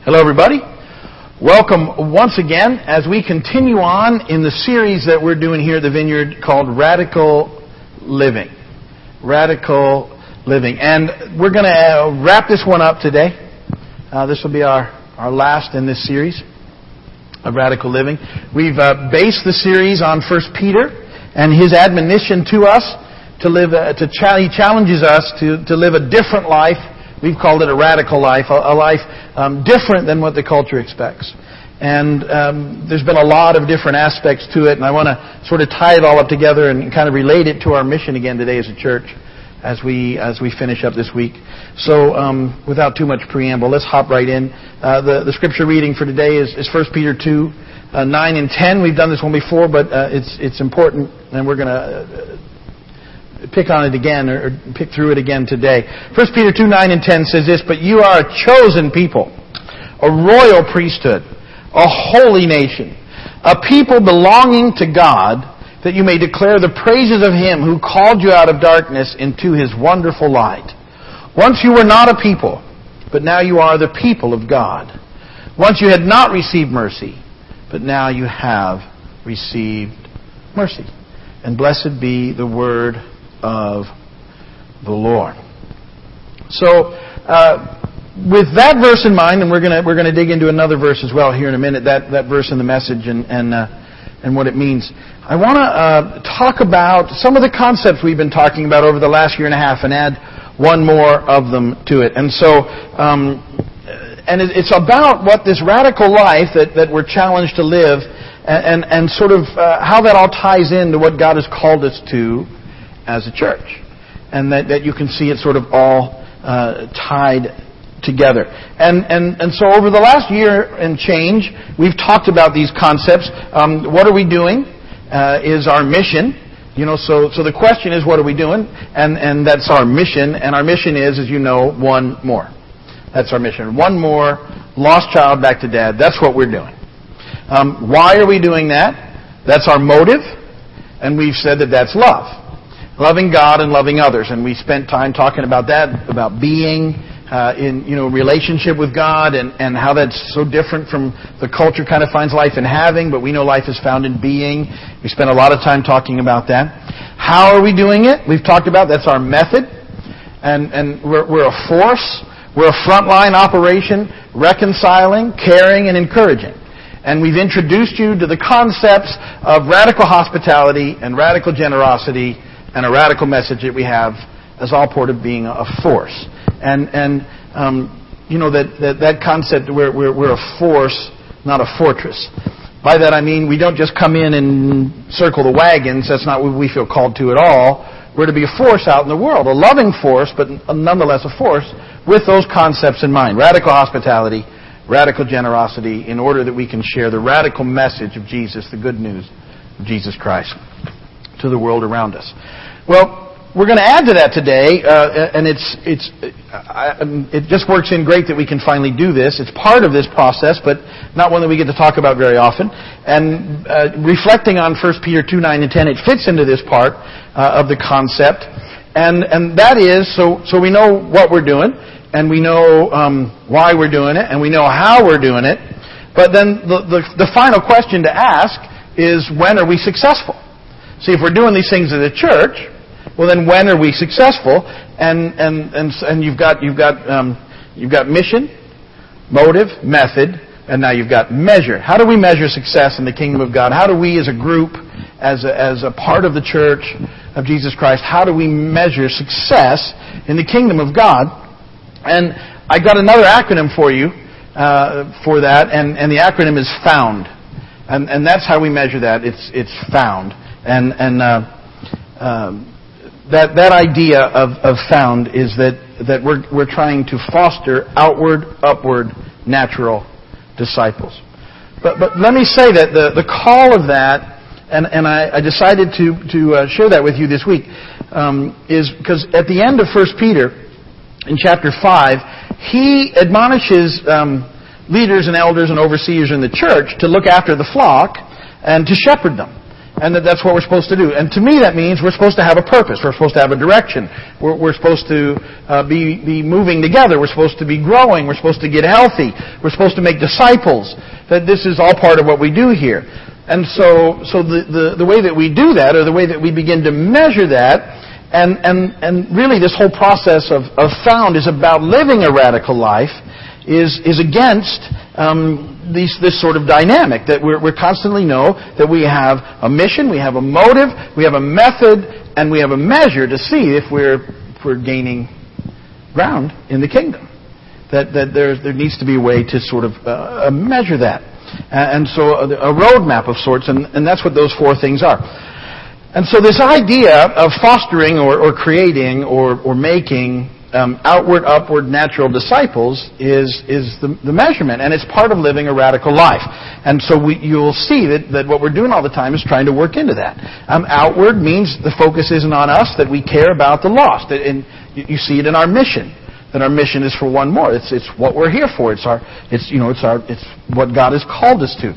Hello, everybody. Welcome once again as we continue on in the series that we're doing here at the Vineyard called Radical Living. Radical Living. And we're going to uh, wrap this one up today. Uh, this will be our, our last in this series of Radical Living. We've uh, based the series on 1 Peter and his admonition to us to live, uh, to ch- he challenges us to, to live a different life We've called it a radical life, a, a life um, different than what the culture expects. And um, there's been a lot of different aspects to it, and I want to sort of tie it all up together and kind of relate it to our mission again today as a church as we as we finish up this week. So, um, without too much preamble, let's hop right in. Uh, the the scripture reading for today is, is 1 Peter 2, uh, 9 and 10. We've done this one before, but uh, it's it's important, and we're going to uh, pick on it again or pick through it again today. 1 Peter 2, 9 and 10 says this, But you are a chosen people, a royal priesthood, a holy nation, a people belonging to God, that you may declare the praises of Him who called you out of darkness into His wonderful light. Once you were not a people, but now you are the people of God. Once you had not received mercy, but now you have received mercy. And blessed be the word of the Lord. So, uh, with that verse in mind, and we're going we're gonna dig into another verse as well here in a minute, that, that verse in the message and, and, uh, and what it means. I want to uh, talk about some of the concepts we've been talking about over the last year and a half and add one more of them to it. And so, um, and it's about what this radical life that, that we're challenged to live and, and, and sort of uh, how that all ties into what God has called us to as a church. And that, that you can see it sort of all uh, tied together. And, and, and so over the last year and change, we've talked about these concepts. Um, what are we doing? Uh, is our mission. You know, so, so the question is, what are we doing? And, and that's our mission. And our mission is, as you know, one more. That's our mission. One more lost child back to dad. That's what we're doing. Um, why are we doing that? That's our motive. And we've said that that's love loving God and loving others. And we spent time talking about that, about being uh, in you know relationship with God and, and how that's so different from the culture kind of finds life in having, but we know life is found in being. We spent a lot of time talking about that. How are we doing it? We've talked about that's our method, and and we're, we're a force. We're a frontline operation, reconciling, caring, and encouraging. And we've introduced you to the concepts of radical hospitality and radical generosity and a radical message that we have as all part of being a force. And, and um, you know, that, that, that concept, we're, we're, we're a force, not a fortress. By that I mean we don't just come in and circle the wagons. That's not what we feel called to at all. We're to be a force out in the world, a loving force, but nonetheless a force with those concepts in mind. Radical hospitality, radical generosity, in order that we can share the radical message of Jesus, the good news of Jesus Christ, to the world around us. Well, we're going to add to that today, uh, and it's it's it just works in great that we can finally do this. It's part of this process, but not one that we get to talk about very often. And uh, reflecting on 1 Peter two nine and ten, it fits into this part uh, of the concept, and and that is so so we know what we're doing, and we know um, why we're doing it, and we know how we're doing it. But then the, the the final question to ask is when are we successful? See, if we're doing these things as a church well, then when are we successful? And and and and you've got you've got um, you've got mission, motive, method, and now you've got measure. How do we measure success in the kingdom of God? How do we, as a group, as a, as a part of the church of Jesus Christ, how do we measure success in the kingdom of God? And I got another acronym for you uh, for that, and, and the acronym is FOUND, and and that's how we measure that. It's it's found, and and. Uh, um, that, that idea of, of found is that, that we're, we're trying to foster outward, upward, natural disciples. But, but let me say that the, the call of that, and, and I, I decided to, to uh, share that with you this week, um, is because at the end of 1 Peter, in chapter 5, he admonishes um, leaders and elders and overseers in the church to look after the flock and to shepherd them. And that that's what we're supposed to do. And to me, that means we're supposed to have a purpose. We're supposed to have a direction. We're, we're supposed to uh, be, be moving together. We're supposed to be growing. We're supposed to get healthy. We're supposed to make disciples. That this is all part of what we do here. And so, so the, the, the way that we do that, or the way that we begin to measure that, and, and, and really this whole process of, of found is about living a radical life, is, is against um, these, this sort of dynamic that we're, we constantly know that we have a mission, we have a motive, we have a method, and we have a measure to see if we're, if we're gaining ground in the kingdom. That, that there, there needs to be a way to sort of uh, uh measure that. And so a, a roadmap of sorts, and, and that's what those four things are. And so this idea of fostering or, or creating or, or making um, outward, upward, natural disciples is, is the, the, measurement, and it's part of living a radical life. And so we, you'll see that, that what we're doing all the time is trying to work into that. Um, outward means the focus isn't on us, that we care about the lost. And you see it in our mission. That our mission is for one more. It's, it's what we're here for. It's our, it's, you know, it's our, it's what God has called us to.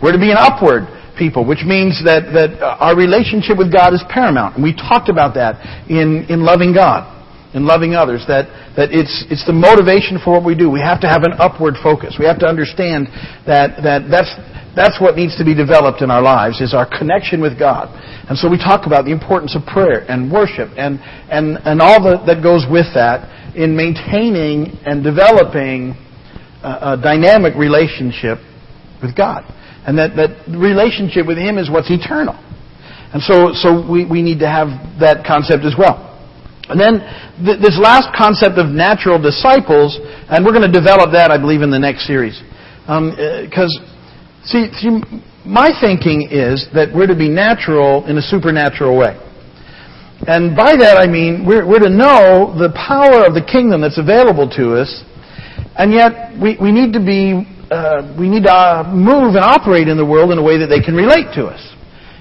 We're to be an upward people, which means that, that our relationship with God is paramount. And we talked about that in, in loving God in loving others, that, that it's, it's the motivation for what we do. We have to have an upward focus. We have to understand that, that that's, that's what needs to be developed in our lives, is our connection with God. And so we talk about the importance of prayer and worship and, and, and all the, that goes with that in maintaining and developing a, a dynamic relationship with God. And that, that relationship with Him is what's eternal. And so, so we, we need to have that concept as well. And then th- this last concept of natural disciples, and we're going to develop that, I believe, in the next series. Because, um, uh, see, see, my thinking is that we're to be natural in a supernatural way. And by that I mean we're, we're to know the power of the kingdom that's available to us, and yet we, we need to be, uh, we need to uh, move and operate in the world in a way that they can relate to us.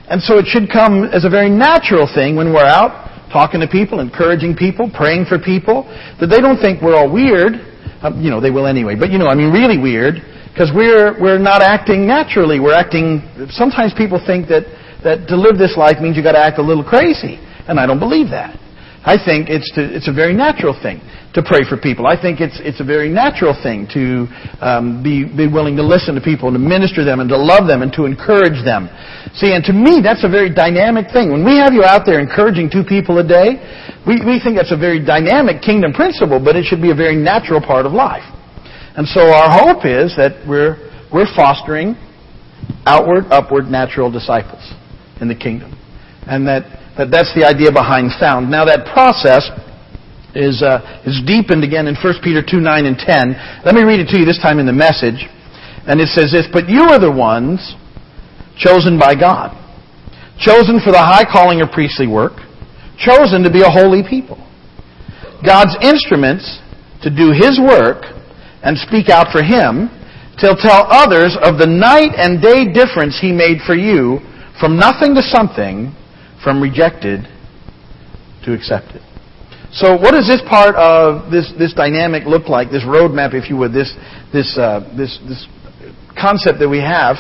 And so it should come as a very natural thing when we're out talking to people, encouraging people, praying for people, that they don't think we're all weird. Um, you know, they will anyway. But you know, I mean, really weird because we're we're not acting naturally. We're acting. Sometimes people think that that to live this life means you've got to act a little crazy, and I don't believe that. I think it's to, it's a very natural thing to pray for people. I think it's it's a very natural thing to um, be be willing to listen to people and to minister them and to love them and to encourage them. See, and to me, that's a very dynamic thing. When we have you out there encouraging two people a day, we we think that's a very dynamic kingdom principle, but it should be a very natural part of life. And so our hope is that we're we're fostering outward, upward, natural disciples in the kingdom, and that that that's the idea behind found. Now that process is, uh, is deepened again in 1 Peter 2, 9 and 10. Let me read it to you this time in the message. And it says this, But you are the ones chosen by God, chosen for the high calling of priestly work, chosen to be a holy people. God's instruments to do His work and speak out for Him, to tell others of the night and day difference He made for you from nothing to something from rejected to accepted. So what does this part of this, this dynamic look like, this roadmap, if you would, this, this, uh, this, this concept that we have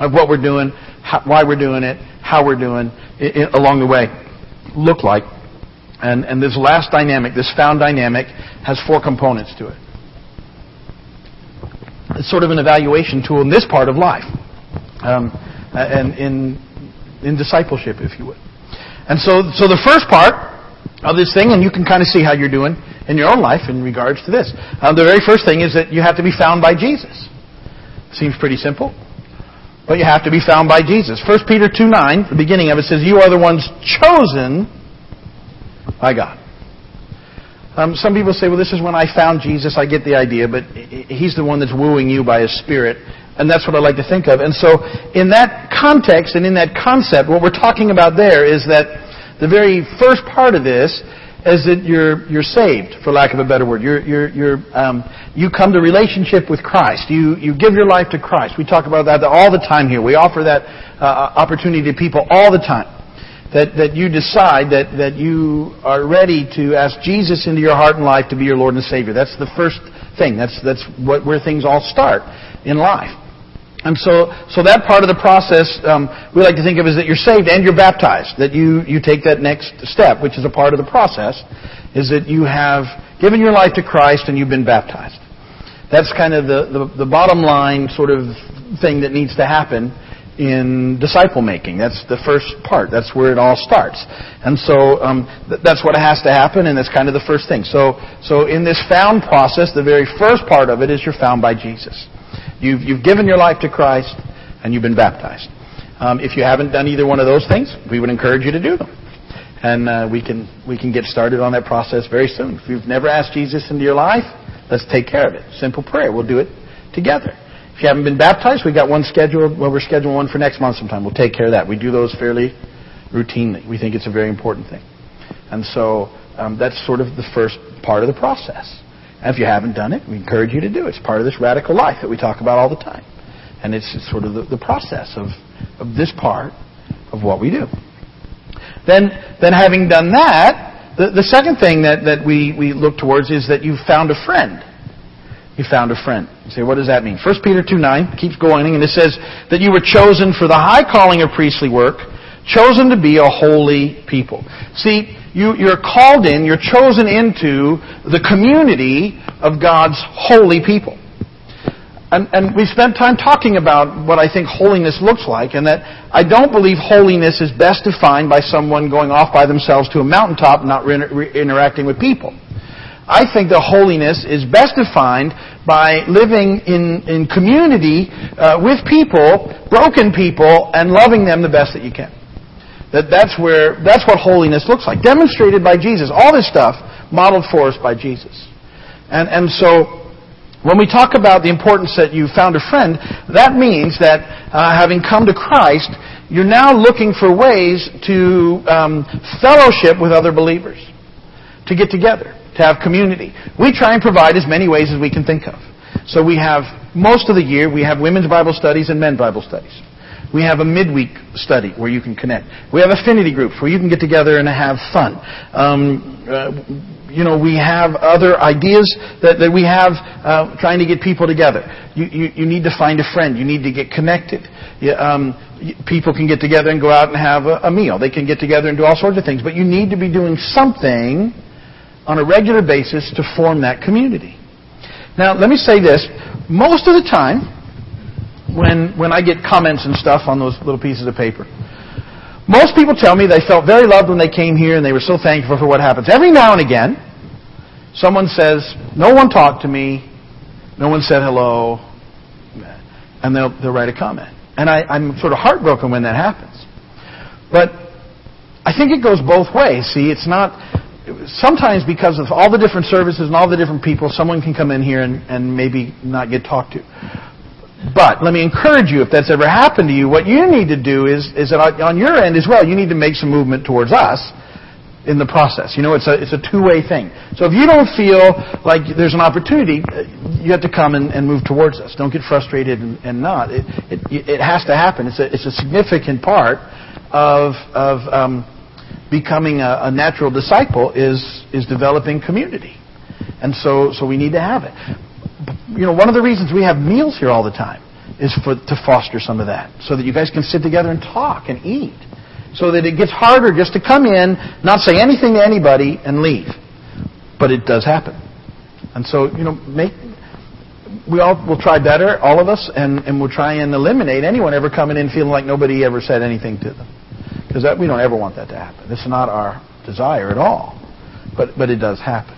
of what we're doing, how, why we're doing it, how we're doing it, it, along the way look like? And, and this last dynamic, this found dynamic, has four components to it. It's sort of an evaluation tool in this part of life. Um, and in in discipleship, if you would. And so, so the first part of this thing, and you can kind of see how you're doing in your own life in regards to this. Um, the very first thing is that you have to be found by Jesus. Seems pretty simple. But you have to be found by Jesus. 1 Peter 2 9, the beginning of it says, You are the ones chosen by God. Um, some people say, well, this is when I found Jesus. I get the idea, but he's the one that's wooing you by his Spirit. And that's what I like to think of. And so, in that context and in that concept, what we're talking about there is that the very first part of this is that you're you're saved, for lack of a better word. You're you're you're um, you come to relationship with Christ. You you give your life to Christ. We talk about that all the time here. We offer that uh, opportunity to people all the time. That that you decide that that you are ready to ask Jesus into your heart and life to be your Lord and Savior. That's the first thing. That's that's what where things all start in life. And so, so that part of the process um, we like to think of is that you're saved and you're baptized. That you, you take that next step, which is a part of the process, is that you have given your life to Christ and you've been baptized. That's kind of the, the, the bottom line sort of thing that needs to happen in disciple making. That's the first part. That's where it all starts. And so um, th- that's what has to happen, and that's kind of the first thing. So, so in this found process, the very first part of it is you're found by Jesus. You've, you've given your life to Christ and you've been baptized. Um, if you haven't done either one of those things, we would encourage you to do them. And uh, we, can, we can get started on that process very soon. If you've never asked Jesus into your life, let's take care of it. Simple prayer. We'll do it together. If you haven't been baptized, we've got one scheduled. Well, we're scheduling one for next month sometime. We'll take care of that. We do those fairly routinely. We think it's a very important thing. And so um, that's sort of the first part of the process. If you haven't done it, we encourage you to do it. It's part of this radical life that we talk about all the time. And it's sort of the, the process of, of this part of what we do. Then, then having done that, the, the second thing that, that we, we look towards is that you've found a friend. You found a friend. You say, what does that mean? 1 Peter 2 9 keeps going, and it says that you were chosen for the high calling of priestly work, chosen to be a holy people. See, you, you're called in, you're chosen into the community of God's holy people. And, and we spent time talking about what I think holiness looks like, and that I don't believe holiness is best defined by someone going off by themselves to a mountaintop and not re- re- interacting with people. I think that holiness is best defined by living in, in community uh, with people, broken people, and loving them the best that you can. That that's where that's what holiness looks like, demonstrated by Jesus. All this stuff modeled for us by Jesus. And and so when we talk about the importance that you found a friend, that means that uh, having come to Christ, you're now looking for ways to um, fellowship with other believers, to get together, to have community. We try and provide as many ways as we can think of. So we have most of the year we have women's Bible studies and men's Bible studies. We have a midweek study where you can connect. We have affinity groups where you can get together and have fun. Um, uh, you know, we have other ideas that, that we have uh, trying to get people together. You, you, you, need to find a friend. You need to get connected. You, um, people can get together and go out and have a, a meal. They can get together and do all sorts of things. But you need to be doing something on a regular basis to form that community. Now, let me say this. Most of the time, when, when I get comments and stuff on those little pieces of paper. Most people tell me they felt very loved when they came here and they were so thankful for what happens. Every now and again, someone says, No one talked to me, no one said hello, and they'll, they'll write a comment. And I, I'm sort of heartbroken when that happens. But I think it goes both ways. See, it's not. Sometimes because of all the different services and all the different people, someone can come in here and, and maybe not get talked to. But let me encourage you, if that's ever happened to you, what you need to do is, is that on your end as well, you need to make some movement towards us in the process. You know, it's a, it's a two-way thing. So if you don't feel like there's an opportunity, you have to come and, and move towards us. Don't get frustrated and, and not. It, it, it, has to happen. It's a, it's a significant part of, of um, becoming a, a natural disciple is, is developing community. And so, so we need to have it you know, one of the reasons we have meals here all the time is for, to foster some of that, so that you guys can sit together and talk and eat, so that it gets harder just to come in, not say anything to anybody, and leave. But it does happen, and so you know, make we all will try better, all of us, and, and we'll try and eliminate anyone ever coming in feeling like nobody ever said anything to them, because we don't ever want that to happen. Is not our desire at all, but but it does happen.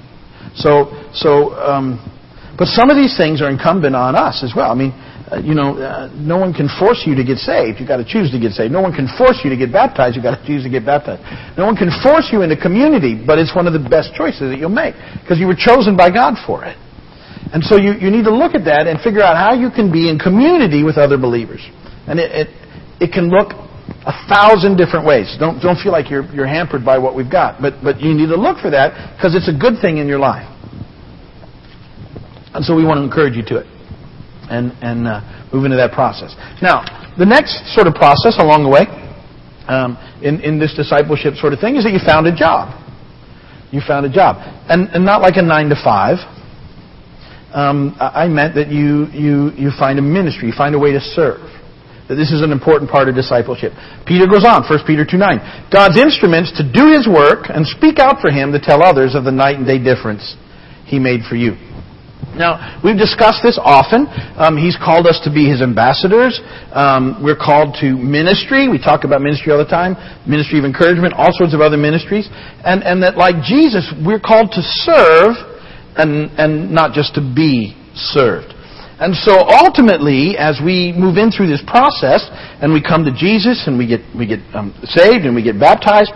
So so. Um, but some of these things are incumbent on us as well. I mean, uh, you know, uh, no one can force you to get saved. You've got to choose to get saved. No one can force you to get baptized. You've got to choose to get baptized. No one can force you into community, but it's one of the best choices that you'll make because you were chosen by God for it. And so you, you need to look at that and figure out how you can be in community with other believers. And it, it, it can look a thousand different ways. Don't, don't feel like you're, you're hampered by what we've got. But, but you need to look for that because it's a good thing in your life. And so we want to encourage you to it and, and uh, move into that process. Now, the next sort of process along the way um, in, in this discipleship sort of thing is that you found a job. You found a job. And, and not like a 9 to 5. um, I meant that you, you, you find a ministry, you find a way to serve. That this is an important part of discipleship. Peter goes on, 1 Peter 2 9. God's instruments to do his work and speak out for him to tell others of the night and day difference he made for you. Now, we've discussed this often. Um, he's called us to be his ambassadors. Um, we're called to ministry. We talk about ministry all the time. Ministry of encouragement, all sorts of other ministries. And, and that like Jesus, we're called to serve and, and not just to be served. And so ultimately, as we move in through this process, and we come to Jesus, and we get, we get um, saved, and we get baptized,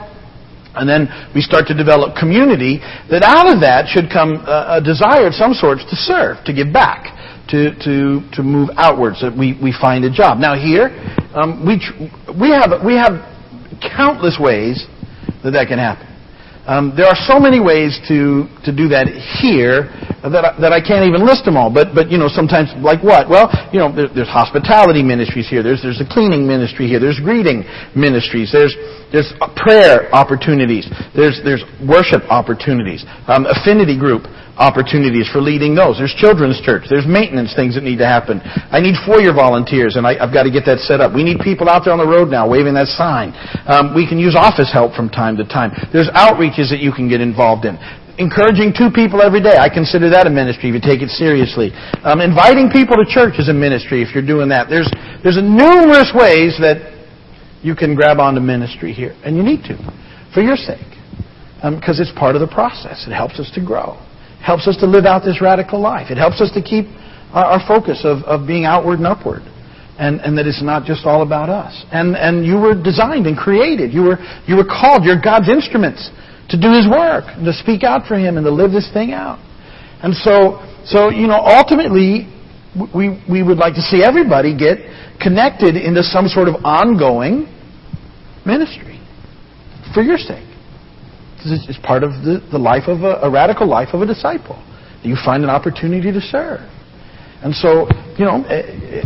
and then we start to develop community, that out of that should come a, a desire of some sorts to serve, to give back, to, to, to move outwards, that we, we find a job. Now here, um, we, we, have, we have countless ways that that can happen. Um, there are so many ways to, to do that here that I, that I can't even list them all. But, but you know, sometimes, like what? Well, you know, there, there's hospitality ministries here. There's, there's a cleaning ministry here. There's greeting ministries. There's, there's prayer opportunities. There's, there's worship opportunities. Um, affinity group opportunities for leading those. There's children's church. There's maintenance things that need to happen. I need four-year volunteers, and I, have got to get that set up. We need people out there on the road now waving that sign. Um, we can use office help from time to time. There's outreaches that you can get involved in. Encouraging two people every day. I consider that a ministry if you take it seriously. Um, inviting people to church is a ministry if you're doing that. There's, there's numerous ways that you can grab onto ministry here, and you need to, for your sake, because um, it's part of the process. It helps us to grow helps us to live out this radical life. It helps us to keep our, our focus of, of being outward and upward. And, and that it's not just all about us. And, and you were designed and created. You were, you were called. You're God's instruments to do His work, and to speak out for Him, and to live this thing out. And so, so you know, ultimately, we, we would like to see everybody get connected into some sort of ongoing ministry for your sake. It's part of the, the life of a, a radical life of a disciple. You find an opportunity to serve. And so, you know,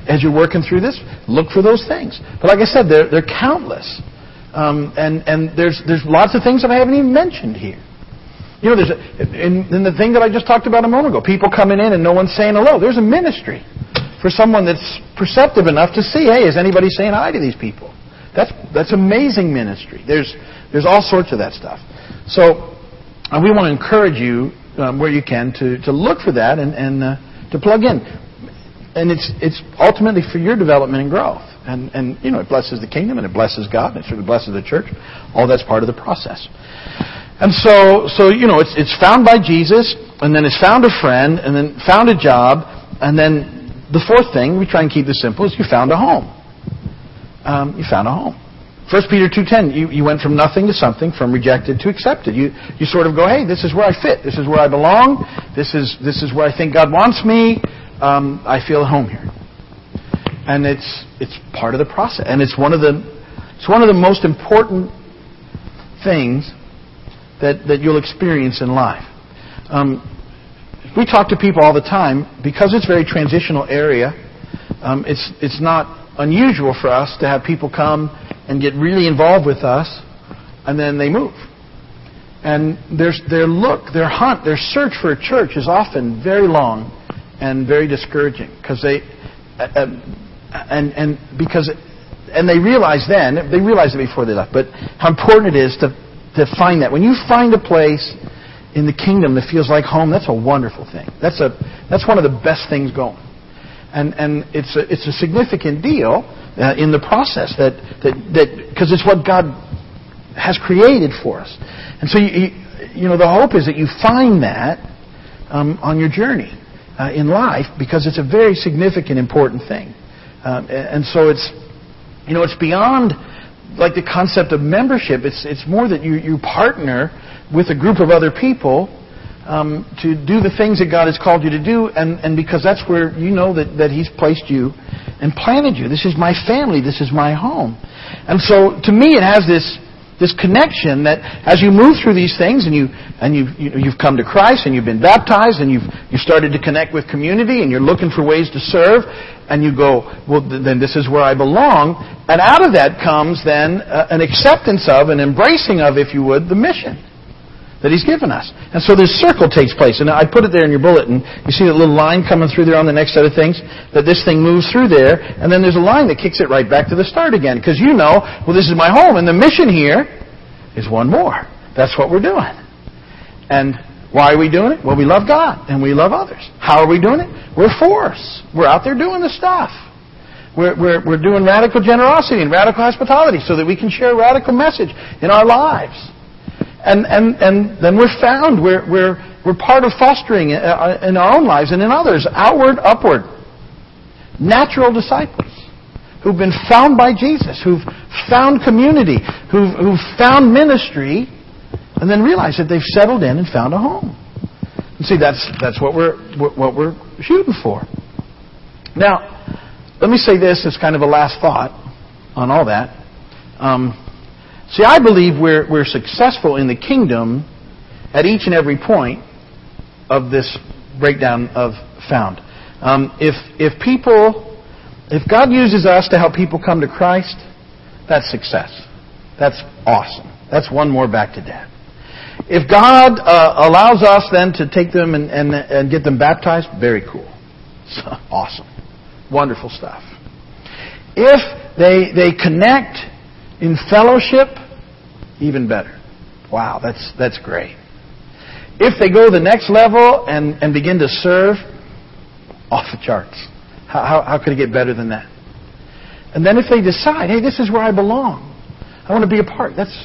as you're working through this, look for those things. But like I said, they're, they're countless. Um, and and there's, there's lots of things that I haven't even mentioned here. You know, there's a, in, in the thing that I just talked about a moment ago, people coming in and no one's saying hello. There's a ministry for someone that's perceptive enough to see, hey, is anybody saying hi to these people? That's, that's amazing ministry. There's, there's all sorts of that stuff. So uh, we want to encourage you um, where you can to, to look for that and, and uh, to plug in. And it's, it's ultimately for your development and growth. And, and, you know, it blesses the kingdom and it blesses God and it certainly blesses the church. All that's part of the process. And so, so you know, it's, it's found by Jesus, and then it's found a friend, and then found a job, and then the fourth thing, we try and keep this simple, is you found a home. Um, you found a home. 1 Peter 2.10, you, you went from nothing to something, from rejected to accepted. You, you sort of go, hey, this is where I fit. This is where I belong. This is, this is where I think God wants me. Um, I feel at home here. And it's, it's part of the process. And it's one of the, it's one of the most important things that, that you'll experience in life. Um, we talk to people all the time, because it's a very transitional area, um, it's, it's not unusual for us to have people come and get really involved with us, and then they move. And their, their look, their hunt, their search for a church is often very long and very discouraging because they, uh, uh, and and because, and they realize then they realize it before they left, but how important it is to to find that when you find a place in the kingdom that feels like home, that's a wonderful thing. That's a that's one of the best things going, and and it's a, it's a significant deal uh, in the process that because it's what God has created for us. And so you, you know the hope is that you find that um, on your journey uh, in life because it's a very significant, important thing. Um, and so it's you know it's beyond like the concept of membership. It's it's more that you you partner with a group of other people um, to do the things that God has called you to do, and, and because that's where you know that, that He's placed you and planted you. This is my family. This is my home. And so, to me, it has this this connection that as you move through these things and you and you've you you've come to Christ and you've been baptized and you've you started to connect with community and you're looking for ways to serve and you go well then this is where I belong and out of that comes then uh, an acceptance of an embracing of if you would the mission that He's given us. And so this circle takes place. And I put it there in your bulletin. You see that little line coming through there on the next set of things? That this thing moves through there, and then there's a line that kicks it right back to the start again. Because you know, well, this is my home, and the mission here is one more. That's what we're doing. And why are we doing it? Well, we love God, and we love others. How are we doing it? We're force. We're out there doing the stuff. We're, we're, we're doing radical generosity and radical hospitality so that we can share a radical message in our lives. And, and, and then we're found. We're, we're, we're part of fostering uh, in our own lives and in others, outward, upward. Natural disciples who've been found by Jesus, who've found community, who've, who've found ministry, and then realize that they've settled in and found a home. And see, that's, that's what, we're, what we're shooting for. Now, let me say this as kind of a last thought on all that. Um, See, I believe we're, we're successful in the kingdom at each and every point of this breakdown of found. Um, if, if people, if God uses us to help people come to Christ, that's success. That's awesome. That's one more back to dad. If God uh, allows us then to take them and, and, and get them baptized, very cool. So, awesome. Wonderful stuff. If they, they connect in fellowship, even better. Wow, that's, that's great. If they go the next level and, and begin to serve, off the charts. How, how, how could it get better than that? And then if they decide, hey, this is where I belong, I want to be a part, that's,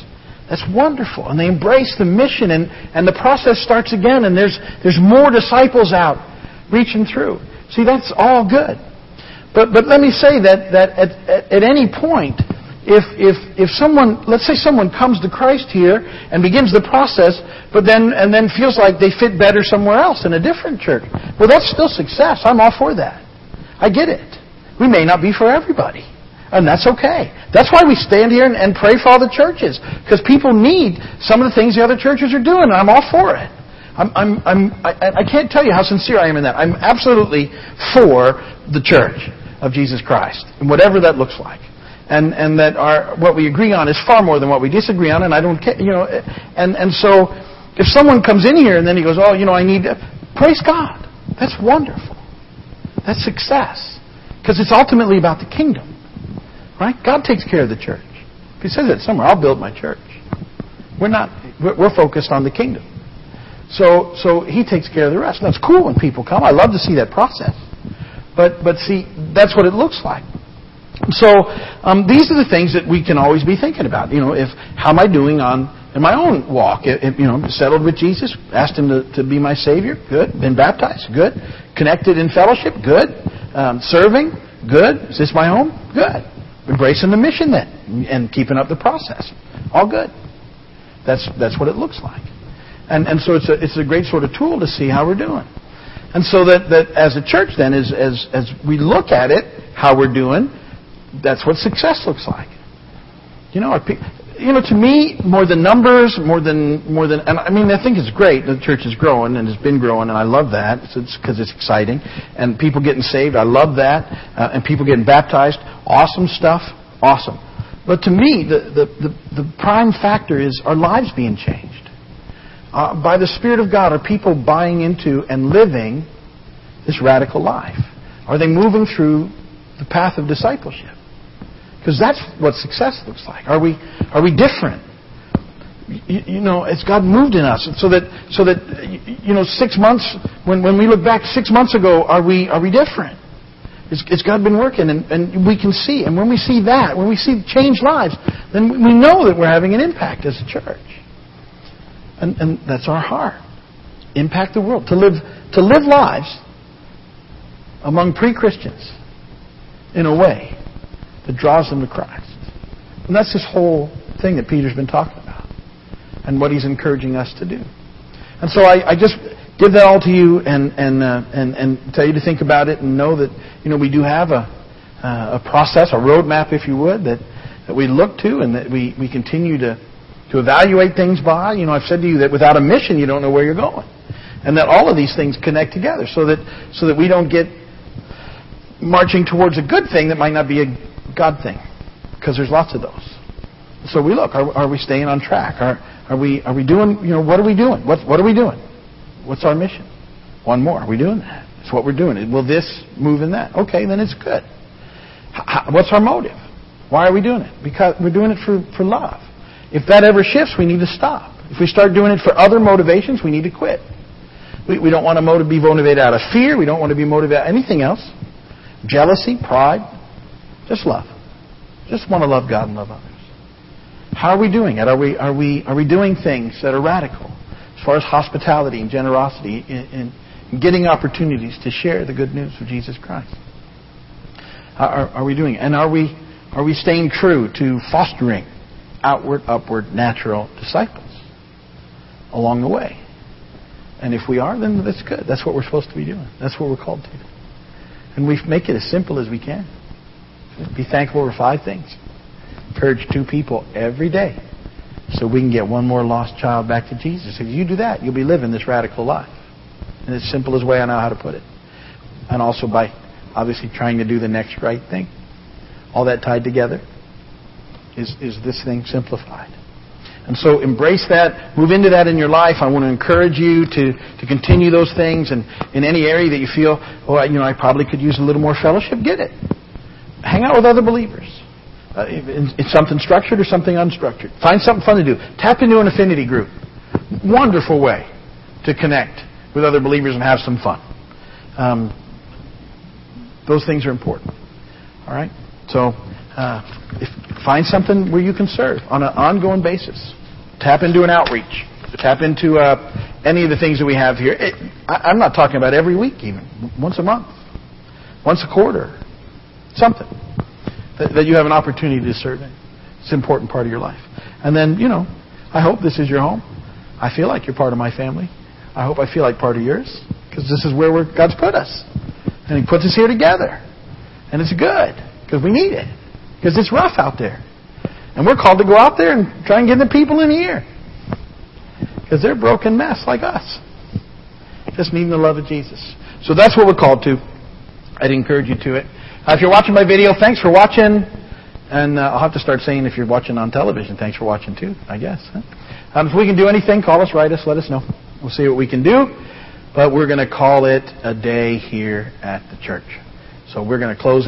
that's wonderful. And they embrace the mission, and, and the process starts again, and there's, there's more disciples out reaching through. See, that's all good. But, but let me say that, that at, at, at any point, if, if, if someone, let's say someone comes to Christ here and begins the process, but then, and then feels like they fit better somewhere else in a different church, well, that's still success. I'm all for that. I get it. We may not be for everybody. And that's okay. That's why we stand here and, and pray for all the churches. Because people need some of the things the other churches are doing, and I'm all for it. I'm, I'm, I'm, I, I can't tell you how sincere I am in that. I'm absolutely for the church of Jesus Christ, and whatever that looks like. And, and that our, what we agree on is far more than what we disagree on, and I don't care, you know. And, and so, if someone comes in here and then he goes, oh, you know, I need, praise God. That's wonderful. That's success. Because it's ultimately about the kingdom. Right? God takes care of the church. He says it somewhere, I'll build my church. We're not, we're focused on the kingdom. So, so he takes care of the rest. And That's cool when people come. I love to see that process. But, but see, that's what it looks like. So um, these are the things that we can always be thinking about. You know, if how am I doing on in my own walk? If, you know, settled with Jesus, asked Him to, to be my Savior, good. Been baptized, good. Connected in fellowship, good. Um, serving, good. Is this my home? Good. Embracing the mission then, and keeping up the process, all good. That's that's what it looks like. And and so it's a it's a great sort of tool to see how we're doing. And so that, that as a church then, as, as, as we look at it, how we're doing, that's what success looks like. You know, you know, to me, more than numbers, more than more than, and I mean, I think it's great. The church is growing and it's been growing, and I love that. It's because it's, it's, exciting, and people getting saved. I love that, uh, and people getting baptized. Awesome stuff. Awesome. But to me, the the the, the prime factor is our lives being changed. Uh, by the Spirit of God, are people buying into and living this radical life? Are they moving through the path of discipleship? Because that's what success looks like. Are we, are we different? You, you, know, has God moved in us And so that, so that, you know, six months, when, when we look back six months ago, are we, are we different? Has, has God been working? And, and we can see. And when we see that, when we see changed lives, then we know that we're having an impact as a church. And, and that's our heart. Impact the world. To live, to live lives among pre Christians in a way that draws them to Christ. And that's this whole thing that Peter's been talking about and what he's encouraging us to do. And so I, I just give that all to you and, and, uh, and, and tell you to think about it and know that you know, we do have a, uh, a process, a roadmap, if you would, that, that we look to and that we, we continue to to evaluate things by. You know, I've said to you that without a mission, you don't know where you're going. And that all of these things connect together so that, so that we don't get marching towards a good thing that might not be a God thing. Because there's lots of those. So we look, are, are we staying on track? Are, Are we, are we doing, you know, what are we doing? What, what are we doing? What's our mission? One more. Are we doing that? It's what we're doing. Will this move in that? Okay, then it's good. How, what's our motive? Why are we doing it? Because we're doing it for, for love. If that ever shifts, we need to stop. If we start doing it for other motivations, we need to quit. We, we don't want to be motivated out of fear. We don't want to be motivated out of anything else. Jealousy, pride, just love. Just want to love God and love others. How are we doing it? Are we, are we, are we doing things that are radical as far as hospitality and generosity in getting opportunities to share the good news of Jesus Christ? Are, are we doing it? And are we, are we staying true to fostering outward, upward, natural disciples along the way? And if we are, then that's good. That's what we're supposed to be doing. That's what we're called to. And we make it as simple as we can. Be thankful for five things. Encourage two people every day so we can get one more lost child back to Jesus. If you do that, you'll be living this radical life. In as simple as way I know how to put it. And also by obviously trying to do the next right thing. All that tied together is, is this thing simplified. And so embrace that, move into that in your life. I want to encourage you to, to continue those things and in any area that you feel, oh, you know, I probably could use a little more fellowship, get it. Hang out with other believers. Uh, it's something structured or something unstructured. Find something fun to do. Tap into an affinity group. Wonderful way to connect with other believers and have some fun. Um, those things are important. All right? So, uh, if, find something where you can serve on an ongoing basis. Tap into an outreach. Tap into uh, any of the things that we have here. It, I, I'm not talking about every week, even once a month, once a quarter, something that, that you have an opportunity to serve in. It's an important part of your life. And then, you know, I hope this is your home. I feel like you're part of my family. I hope I feel like part of yours because this is where God's put us. And He puts us here together. And it's good because we need it because it's rough out there. And we're called to go out there and try and get the people in here because they're broken mess like us. Just needing the love of Jesus. So that's what we're called to. I'd encourage you to it. Uh, if you're watching my video, thanks for watching. And uh, I'll have to start saying if you're watching on television, thanks for watching too, I guess. Um, if we can do anything, call us, write us, let us know. We'll see what we can do. But we're going to call it a day here at the church. So we're going to close.